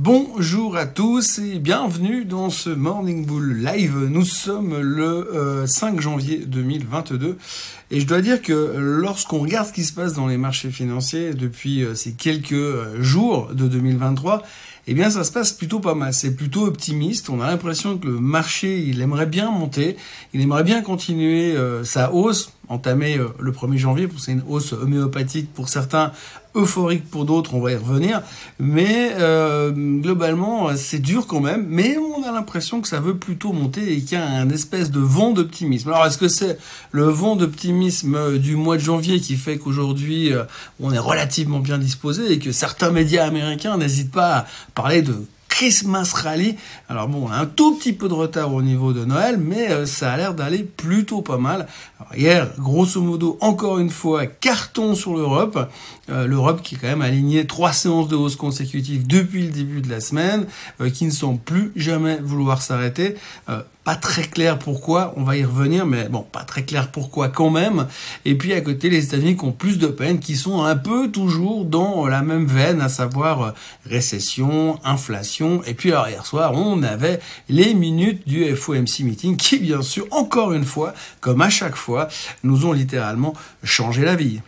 Bonjour à tous et bienvenue dans ce Morning Bull Live. Nous sommes le 5 euh, janvier 2022 et je dois dire que lorsqu'on regarde ce qui se passe dans les marchés financiers depuis euh, ces quelques euh, jours de 2023, eh bien ça se passe plutôt pas mal. C'est plutôt optimiste. On a l'impression que le marché, il aimerait bien monter, il aimerait bien continuer sa hausse entamé euh, le 1er janvier, c'est une hausse homéopathique pour certains, euphorique pour d'autres, on va y revenir. Mais euh, globalement, c'est dur quand même, mais on a l'impression que ça veut plutôt monter et qu'il y a un espèce de vent d'optimisme. Alors est-ce que c'est le vent d'optimisme du mois de janvier qui fait qu'aujourd'hui euh, on est relativement bien disposé et que certains médias américains n'hésitent pas à parler de Christmas Rally. Alors bon, un tout petit peu de retard au niveau de Noël, mais euh, ça a l'air d'aller plutôt pas mal. hier, grosso modo, encore une fois, carton sur l'Europe. Euh, L'Europe qui est quand même aligné trois séances de hausse consécutives depuis le début de la semaine, euh, qui ne semble plus jamais vouloir s'arrêter. Pas très clair pourquoi, on va y revenir, mais bon, pas très clair pourquoi quand même. Et puis à côté, les États-Unis qui ont plus de peine, qui sont un peu toujours dans la même veine, à savoir euh, récession, inflation. Et puis alors hier soir, on avait les minutes du FOMC meeting qui, bien sûr, encore une fois, comme à chaque fois, nous ont littéralement changé la vie.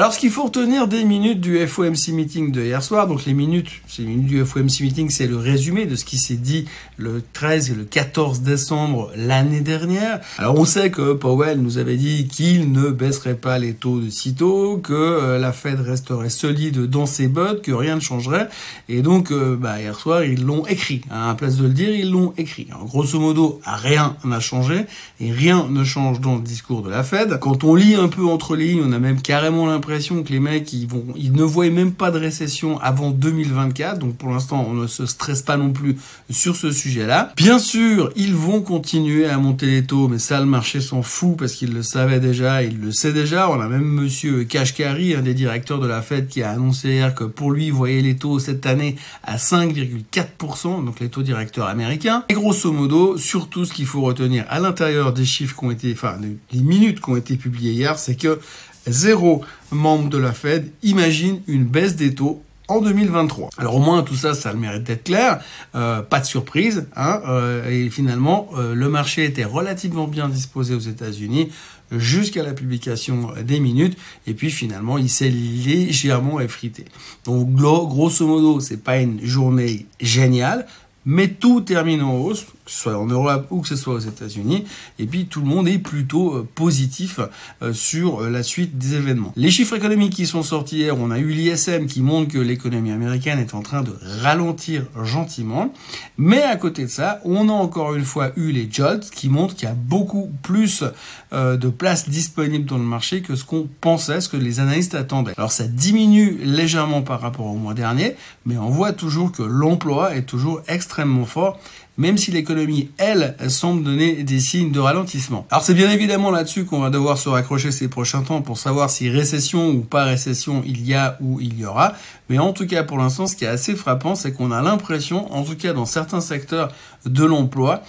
Alors, ce qu'il faut retenir des minutes du FOMC meeting de hier soir, donc les minutes, les minutes du FOMC meeting, c'est le résumé de ce qui s'est dit le 13 et le 14 décembre l'année dernière. Alors, on sait que Powell nous avait dit qu'il ne baisserait pas les taux de sitôt, que euh, la Fed resterait solide dans ses bottes, que rien ne changerait. Et donc, euh, bah, hier soir, ils l'ont écrit. Hein, à place de le dire, ils l'ont écrit. Alors, grosso modo, rien n'a changé et rien ne change dans le discours de la Fed. Quand on lit un peu entre les lignes, on a même carrément l'impression que les mecs, ils, vont, ils ne voient même pas de récession avant 2024. Donc pour l'instant, on ne se stresse pas non plus sur ce sujet-là. Bien sûr, ils vont continuer à monter les taux, mais ça, le marché s'en fout parce qu'il le savait déjà, il le sait déjà. On a même monsieur Kashkari, un des directeurs de la Fed, qui a annoncé hier que pour lui, il voyait les taux cette année à 5,4%, donc les taux directeurs américains. Et grosso modo, surtout ce qu'il faut retenir à l'intérieur des chiffres qui ont été, enfin, des minutes qui ont été publiées hier, c'est que zéro membre de la Fed imagine une baisse des taux en 2023. Alors au moins tout ça, ça le mérite d'être clair. Euh, pas de surprise. Hein, euh, et finalement, euh, le marché était relativement bien disposé aux États-Unis jusqu'à la publication des minutes. Et puis finalement, il s'est légèrement effrité. Donc grosso modo, c'est pas une journée géniale, mais tout termine en hausse que ce soit en Europe ou que ce soit aux États-Unis. Et puis tout le monde est plutôt euh, positif euh, sur euh, la suite des événements. Les chiffres économiques qui sont sortis hier, on a eu l'ISM qui montre que l'économie américaine est en train de ralentir gentiment. Mais à côté de ça, on a encore une fois eu les JOLTS qui montrent qu'il y a beaucoup plus de places disponibles dans le marché que ce qu'on pensait, ce que les analystes attendaient. Alors ça diminue légèrement par rapport au mois dernier, mais on voit toujours que l'emploi est toujours extrêmement fort même si l'économie, elle, semble donner des signes de ralentissement. Alors c'est bien évidemment là-dessus qu'on va devoir se raccrocher ces prochains temps pour savoir si récession ou pas récession il y a ou il y aura. Mais en tout cas, pour l'instant, ce qui est assez frappant, c'est qu'on a l'impression, en tout cas dans certains secteurs de l'emploi,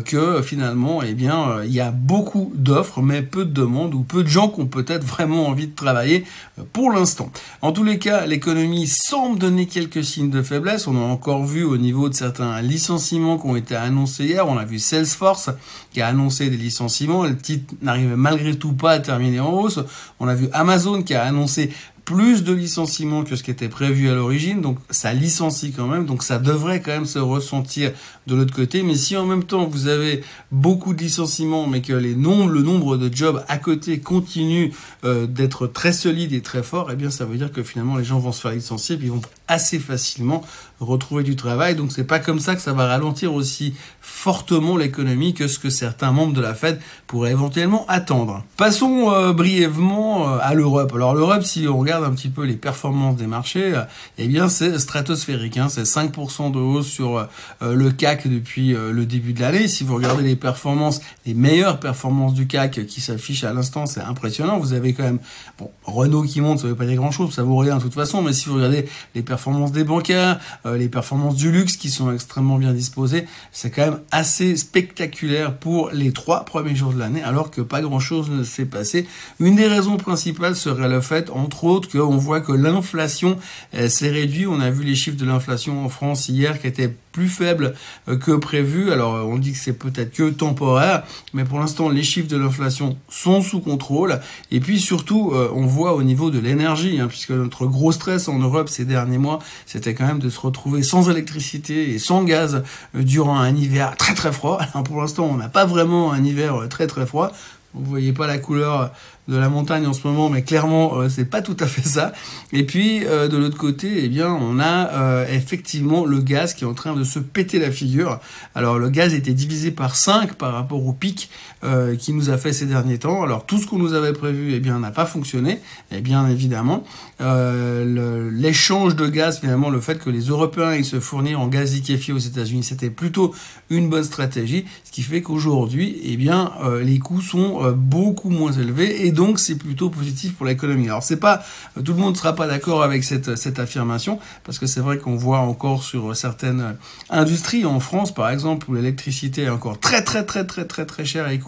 que finalement, eh bien, euh, il y a beaucoup d'offres, mais peu de demandes ou peu de gens qui ont peut-être vraiment envie de travailler euh, pour l'instant. En tous les cas, l'économie semble donner quelques signes de faiblesse. On a encore vu au niveau de certains licenciements qui ont été annoncés hier. On a vu Salesforce qui a annoncé des licenciements. Le titre n'arrivait malgré tout pas à terminer en hausse. On a vu Amazon qui a annoncé plus de licenciements que ce qui était prévu à l'origine, donc ça licencie quand même, donc ça devrait quand même se ressentir de l'autre côté. Mais si en même temps vous avez beaucoup de licenciements, mais que les nombres, le nombre de jobs à côté continue euh, d'être très solide et très fort, eh bien ça veut dire que finalement les gens vont se faire licencier puis ils vont assez facilement retrouver du travail. Donc c'est pas comme ça que ça va ralentir aussi fortement l'économie que ce que certains membres de la Fed pourraient éventuellement attendre. Passons euh, brièvement euh, à l'Europe. Alors l'Europe, si on regarde un petit peu les performances des marchés, eh bien c'est stratosphérique. Hein. c'est 5% de hausse sur le CAC depuis le début de l'année. Si vous regardez les performances, les meilleures performances du CAC qui s'affichent à l'instant, c'est impressionnant. Vous avez quand même bon, Renault qui monte, ça veut pas dire grand-chose, ça vaut rien de toute façon, mais si vous regardez les performances des bancaires, les performances du luxe qui sont extrêmement bien disposées, c'est quand même assez spectaculaire pour les trois premiers jours de l'année, alors que pas grand-chose ne s'est passé. Une des raisons principales serait le fait, entre autres, qu'on voit que l'inflation s'est réduite. On a vu les chiffres de l'inflation en France hier qui étaient plus faibles euh, que prévu. Alors on dit que c'est peut-être que temporaire, mais pour l'instant les chiffres de l'inflation sont sous contrôle. Et puis surtout, euh, on voit au niveau de l'énergie, hein, puisque notre gros stress en Europe ces derniers mois, c'était quand même de se retrouver sans électricité et sans gaz euh, durant un hiver très très froid. Alors pour l'instant, on n'a pas vraiment un hiver très très froid. Vous voyez pas la couleur de la montagne en ce moment, mais clairement, euh, c'est pas tout à fait ça. Et puis, euh, de l'autre côté, eh bien, on a euh, effectivement le gaz qui est en train de se péter la figure. Alors, le gaz était divisé par 5 par rapport au pic qui nous a fait ces derniers temps. Alors, tout ce qu'on nous avait prévu, eh bien, n'a pas fonctionné. Bien évidemment, l'échange de gaz, finalement, le fait que les Européens ils se fournir en gaz liquéfié aux États-Unis, c'était plutôt une bonne stratégie. Ce qui fait qu'aujourd'hui, eh bien, les coûts sont beaucoup moins élevés donc c'est plutôt positif pour l'économie. Alors c'est pas tout le monde ne sera pas d'accord avec cette, cette affirmation parce que c'est vrai qu'on voit encore sur certaines industries en France par exemple où l'électricité est encore très très très très très très chère et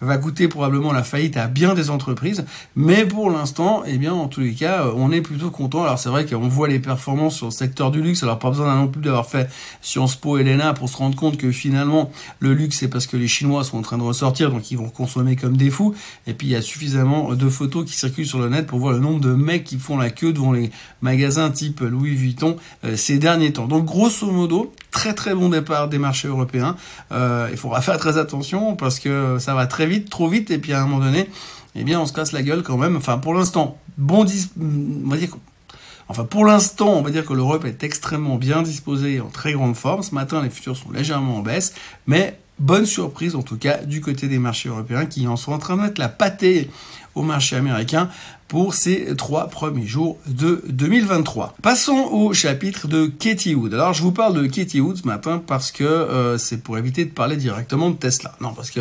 va coûter probablement la faillite à bien des entreprises, mais pour l'instant, eh bien en tous les cas, on est plutôt content. Alors c'est vrai qu'on voit les performances sur le secteur du luxe. Alors pas besoin non plus d'avoir fait Sciences Po et l'ENA pour se rendre compte que finalement le luxe c'est parce que les Chinois sont en train de ressortir donc ils vont consommer comme des fous et puis il y a de photos qui circulent sur le net pour voir le nombre de mecs qui font la queue devant les magasins type Louis Vuitton euh, ces derniers temps. Donc grosso modo, très très bon départ des marchés européens. Euh, il faudra faire très attention parce que ça va très vite, trop vite, et puis à un moment donné, eh bien on se casse la gueule quand même. Enfin pour l'instant, bon on va dire Enfin, pour l'instant, on va dire que l'Europe est extrêmement bien disposée en très grande forme. Ce matin, les futurs sont légèrement en baisse, mais bonne surprise en tout cas du côté des marchés européens qui en sont en train de mettre la pâtée au marché américain pour ces trois premiers jours de 2023. Passons au chapitre de Katie Wood. Alors je vous parle de Katie Wood ce matin parce que euh, c'est pour éviter de parler directement de Tesla. Non, parce que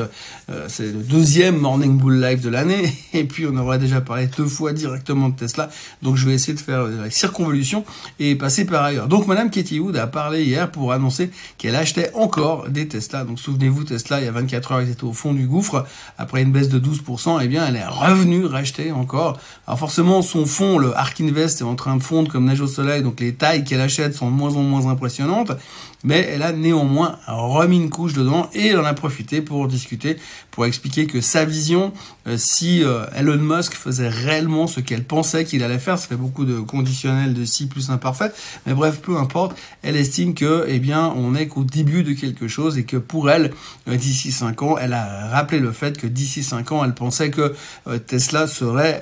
euh, c'est le deuxième Morning Bull Live de l'année et puis on aurait déjà parlé deux fois directement de Tesla. Donc je vais essayer de faire la circonvolution et passer par ailleurs. Donc Madame Katie Wood a parlé hier pour annoncer qu'elle achetait encore des Tesla. Donc souvenez-vous, Tesla il y a 24 heures, ils étaient au fond du gouffre. Après une baisse de 12%, et eh bien elle est revenue racheter encore. Alors forcément, son fond, le Ark Invest, est en train de fondre comme neige au soleil, donc les tailles qu'elle achète sont de moins en moins impressionnantes mais elle a néanmoins remis une couche dedans et elle en a profité pour discuter, pour expliquer que sa vision, euh, si euh, Elon Musk faisait réellement ce qu'elle pensait qu'il allait faire, ça fait beaucoup de conditionnels de si plus imparfait, mais bref, peu importe, elle estime que, eh bien, on est qu'au début de quelque chose et que pour elle, euh, d'ici 5 ans, elle a rappelé le fait que d'ici 5 ans, elle pensait que Tesla serait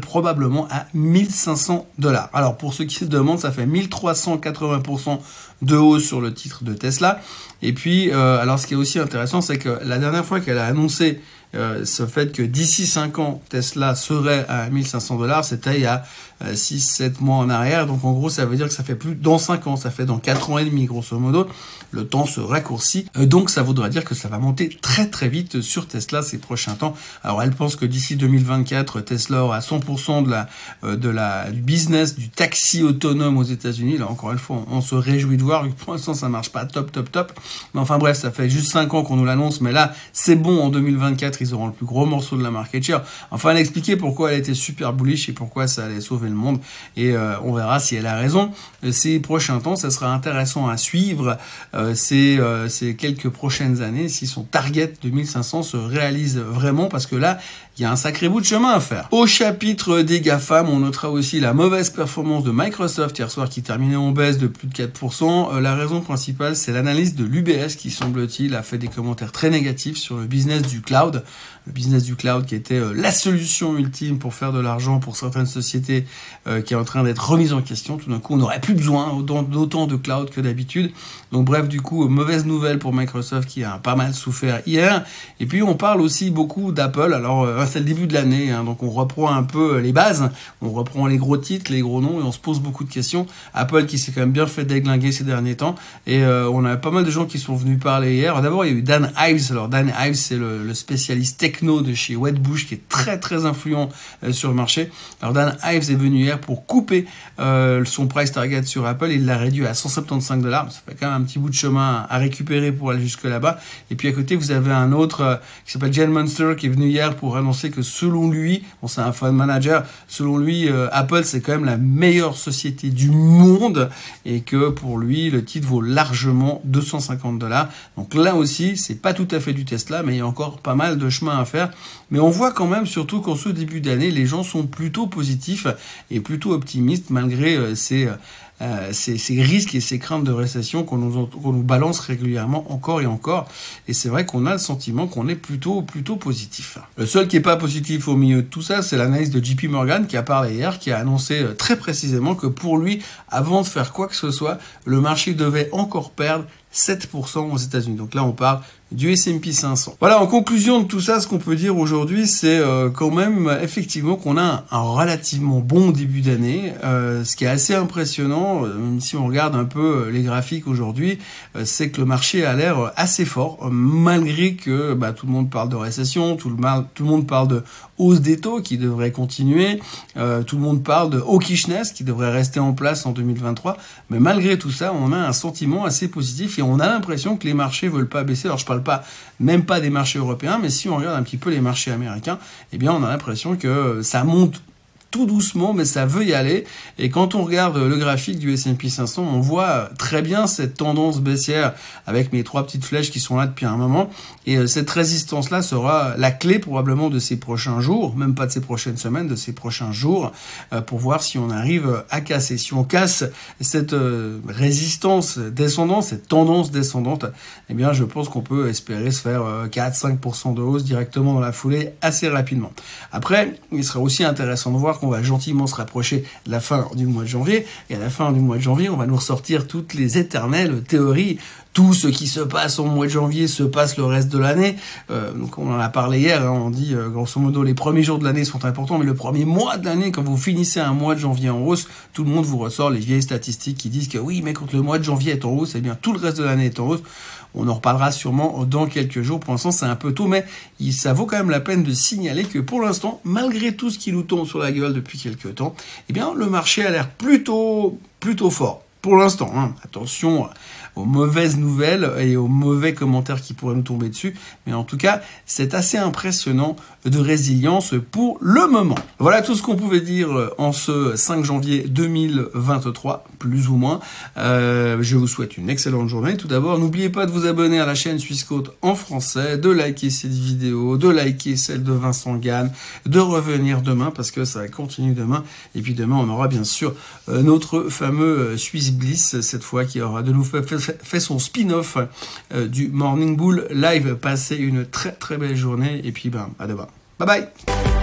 probablement à 1500 dollars. Alors pour ceux qui se demandent, ça fait 1380% de hausse sur le titre de Tesla. Et puis, euh, alors ce qui est aussi intéressant, c'est que la dernière fois qu'elle a annoncé euh, ce fait que d'ici 5 ans, Tesla serait à 1500 dollars, c'était il y a 6-7 euh, mois en arrière. Donc en gros, ça veut dire que ça fait plus dans 5 ans, ça fait dans 4 ans et demi, grosso modo. Le temps se raccourcit. Euh, donc ça voudrait dire que ça va monter très très vite sur Tesla ces prochains temps. Alors elle pense que d'ici 2024, Tesla aura 100% de la, de la, du business, du taxi autonome aux États-Unis. Là encore une fois, on, se réjouit de voir. Pour l'instant, ça marche pas top, top, top. Mais enfin bref, ça fait juste 5 ans qu'on nous l'annonce. Mais là, c'est bon en 2024 ils auront le plus gros morceau de la market share. Enfin, elle a expliqué pourquoi elle était super bullish et pourquoi ça allait sauver le monde. Et euh, on verra si elle a raison. Euh, ces prochains temps, ça sera intéressant à suivre euh, ces, ces quelques prochaines années si son target de 1500 se réalise vraiment parce que là, il y a un sacré bout de chemin à faire. Au chapitre des GAFAM, on notera aussi la mauvaise performance de Microsoft hier soir qui terminait en baisse de plus de 4%. la raison principale, c'est l'analyse de l'UBS qui semble-t-il a fait des commentaires très négatifs sur le business du cloud le business du cloud qui était euh, la solution ultime pour faire de l'argent pour certaines sociétés euh, qui est en train d'être remise en question. Tout d'un coup, on n'aurait plus besoin d'autant de cloud que d'habitude. Donc bref, du coup, mauvaise nouvelle pour Microsoft qui a pas mal souffert hier. Et puis on parle aussi beaucoup d'Apple. Alors euh, c'est le début de l'année, hein, donc on reprend un peu les bases, on reprend les gros titres, les gros noms, et on se pose beaucoup de questions. Apple qui s'est quand même bien fait déglinguer ces derniers temps, et euh, on a pas mal de gens qui sont venus parler hier. D'abord, il y a eu Dan Ives. Alors Dan Ives, c'est le, spécialiste techno de chez Wedbush, qui est très très influent euh, sur le marché. Alors Dan Ives est venu hier pour couper euh, son price target sur Apple, il l'a réduit à 175 dollars. Ça fait quand même un petit bout de chemin à récupérer pour aller jusque là-bas. Et puis à côté, vous avez un autre qui s'appelle Jen Monster qui est venu hier pour annoncer que selon lui, bon c'est un fund manager, selon lui euh, Apple c'est quand même la meilleure société du monde et que pour lui le titre vaut largement 250 dollars. Donc là aussi c'est pas tout à fait du Tesla mais il y a encore pas mal de chemin à faire. Mais on voit quand même surtout qu'en ce début d'année les gens sont plutôt positifs et plutôt optimistes malgré euh, ces euh, ces, risques et ces craintes de récession qu'on nous, nous balance régulièrement encore et encore. Et c'est vrai qu'on a le sentiment qu'on est plutôt, plutôt positif. Le seul qui est pas positif au milieu de tout ça, c'est l'analyse de JP Morgan qui a parlé hier, qui a annoncé euh, très précisément que pour lui, avant de faire quoi que ce soit, le marché devait encore perdre 7% aux États-Unis. Donc là, on parle du S&P 500. Voilà, en conclusion de tout ça, ce qu'on peut dire aujourd'hui, c'est euh, quand même effectivement qu'on a un, relativement bon début d'année. Euh, ce qui est assez impressionnant, euh, même si on regarde un peu les graphiques aujourd'hui, c'est que le marché a l'air assez fort, malgré que bah, tout le monde parle de récession, tout le, monde parle de hausse des taux qui devrait continuer, tout le monde parle de hawkishness qui devrait rester en place en 2023. Mais malgré tout ça, on a un sentiment assez positif et on a l'impression que les marchés veulent pas baisser. Pas, même pas des marchés européens, mais si on regarde un petit peu les marchés américains, eh bien on a l'impression que ça monte tout doucement, mais ça veut y aller. Et quand on regarde le graphique du S&P 500, on voit très bien cette tendance baissière avec mes trois petites flèches qui sont là depuis un moment. Et euh, cette résistance-là sera la clé probablement de ces prochains jours, même pas de ces prochaines semaines, de ces prochains jours, euh, pour voir si on arrive à casser. Si on casse cette euh, résistance descendante, cette tendance descendante, eh bien, je pense qu'on peut espérer se faire 4-5% de hausse directement dans la foulée assez rapidement. Après, il sera aussi intéressant de voir qu'on va gentiment se rapprocher de la fin du mois de janvier. Et à la fin du mois de janvier, on va nous ressortir toutes les éternelles théories. Tout ce qui se passe au mois de janvier se passe le reste de l'année. Euh, donc on en a parlé hier, hein, on dit euh, grosso modo les premiers jours de l'année sont importants, mais le premier mois de l'année, quand vous finissez un mois de janvier en hausse, tout le monde vous ressort les vieilles statistiques qui disent que oui, mais quand le mois de janvier est en hausse, eh bien tout le reste de l'année est en hausse. On en reparlera sûrement dans quelques jours. Pour l'instant, c'est un peu tôt, mais ça vaut quand même la peine de signaler que pour l'instant, malgré tout ce qui nous tombe sur la gueule depuis quelques temps, eh bien, le marché a l'air plutôt, plutôt fort. Pour l'instant, hein. attention aux mauvaises nouvelles et aux mauvais commentaires qui pourraient nous tomber dessus. Mais en tout cas, c'est assez impressionnant de résilience pour le moment. Voilà tout ce qu'on pouvait dire euh, en ce 5 janvier 2023, plus ou moins. Euh, je vous souhaite une excellente journée. Tout d'abord, n'oubliez pas de vous abonner à la chaîne Suisse Côte en français, de liker cette vidéo, de liker celle de Vincent Gann, de revenir demain parce que ça continue demain. Et puis demain, on aura bien sûr euh, notre fameux Swiss Bliss, cette fois qui aura de nouveau fait fait son spin-off euh, du Morning Bull Live. Passez une très très belle journée et puis ben à demain. Bye bye